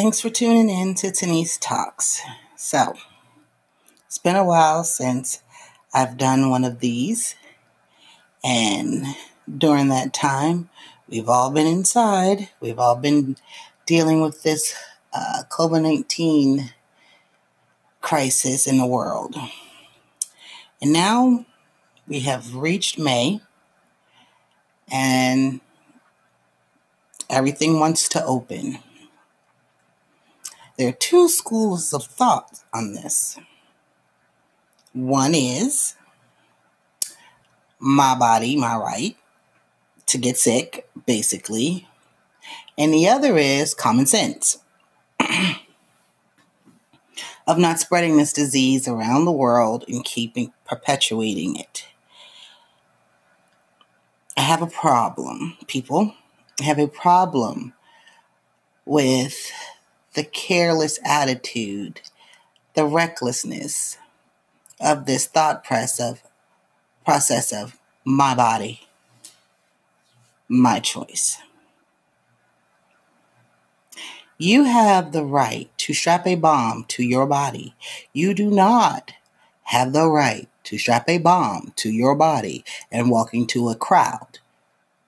Thanks for tuning in to Denise Talks. So, it's been a while since I've done one of these, and during that time, we've all been inside. We've all been dealing with this uh, COVID 19 crisis in the world. And now we have reached May, and everything wants to open. There are two schools of thought on this. One is my body, my right to get sick, basically. And the other is common sense of not spreading this disease around the world and keeping perpetuating it. I have a problem, people. I have a problem with the careless attitude, the recklessness of this thought process of process of my body, my choice. You have the right to strap a bomb to your body. You do not have the right to strap a bomb to your body and walk into a crowd.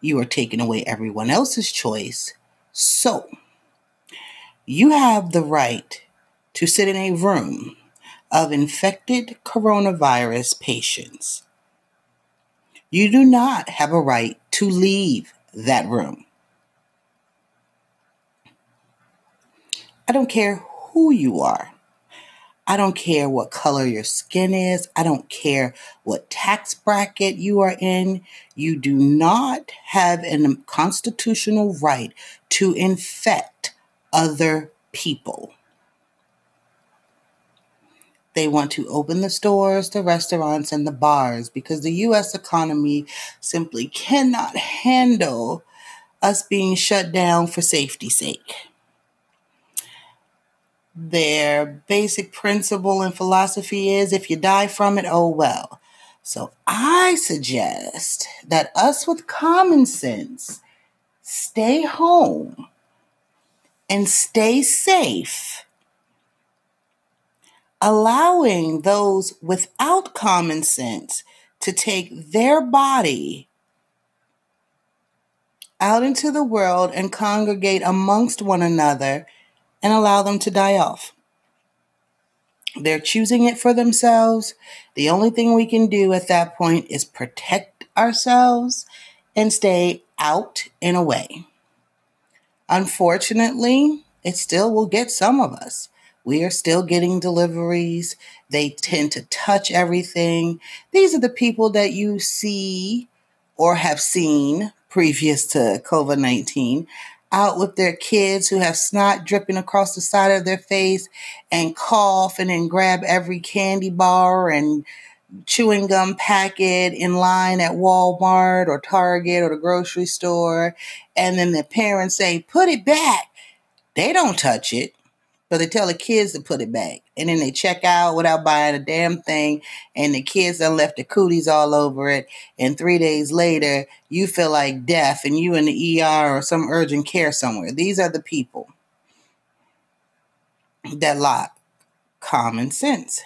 You are taking away everyone else's choice. So, you have the right to sit in a room of infected coronavirus patients. You do not have a right to leave that room. I don't care who you are. I don't care what color your skin is. I don't care what tax bracket you are in. You do not have a constitutional right to infect other people. They want to open the stores, the restaurants, and the bars because the U.S. economy simply cannot handle us being shut down for safety's sake their basic principle and philosophy is if you die from it, oh well. So I suggest that us with common sense stay home and stay safe, allowing those without common sense to take their body out into the world and congregate amongst one another and allow them to die off. They're choosing it for themselves. The only thing we can do at that point is protect ourselves and stay out and away. Unfortunately, it still will get some of us. We are still getting deliveries. They tend to touch everything. These are the people that you see or have seen previous to COVID 19 out with their kids who have snot dripping across the side of their face and cough and then grab every candy bar and chewing gum packet in line at Walmart or Target or the grocery store. And then the parents say, put it back. They don't touch it. But they tell the kids to put it back. And then they check out without buying a damn thing. And the kids done left the cooties all over it. And three days later, you feel like death and you in the ER or some urgent care somewhere. These are the people that lack common sense.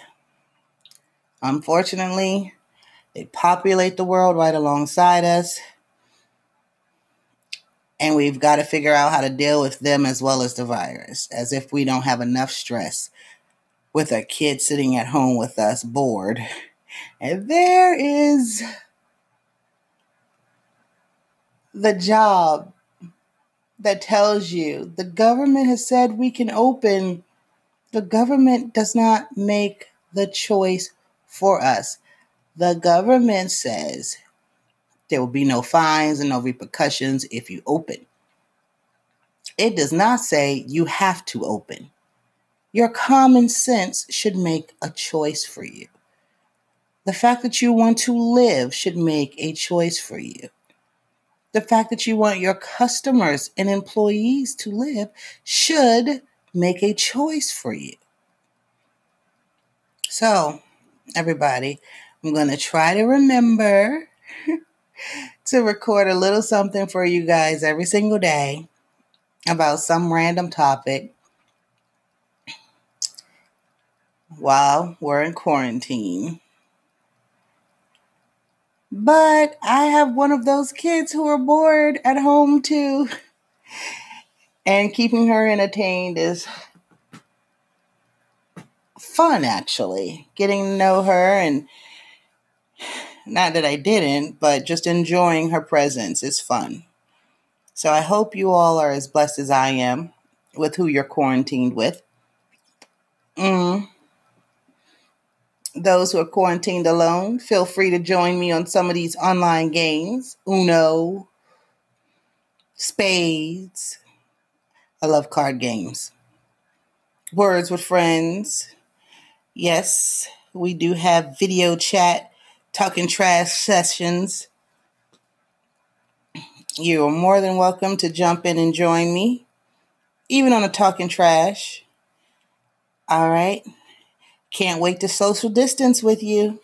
Unfortunately, they populate the world right alongside us and we've got to figure out how to deal with them as well as the virus, as if we don't have enough stress with a kid sitting at home with us bored. And there is the job that tells you the government has said we can open. The government does not make the choice for us. The government says there will be no fines and no repercussions if you open. It does not say you have to open. Your common sense should make a choice for you. The fact that you want to live should make a choice for you. The fact that you want your customers and employees to live should make a choice for you. So, everybody, I'm going to try to remember to record a little something for you guys every single day about some random topic while we're in quarantine. But I have one of those kids who are bored at home too. And keeping her entertained is fun, actually. Getting to know her and not that I didn't, but just enjoying her presence is fun. So I hope you all are as blessed as I am with who you're quarantined with. Mm. Those who are quarantined alone, feel free to join me on some of these online games Uno, Spades. I love card games. Words with friends. Yes, we do have video chat, talking trash sessions. You are more than welcome to jump in and join me, even on a talking trash. All right. Can't wait to social distance with you.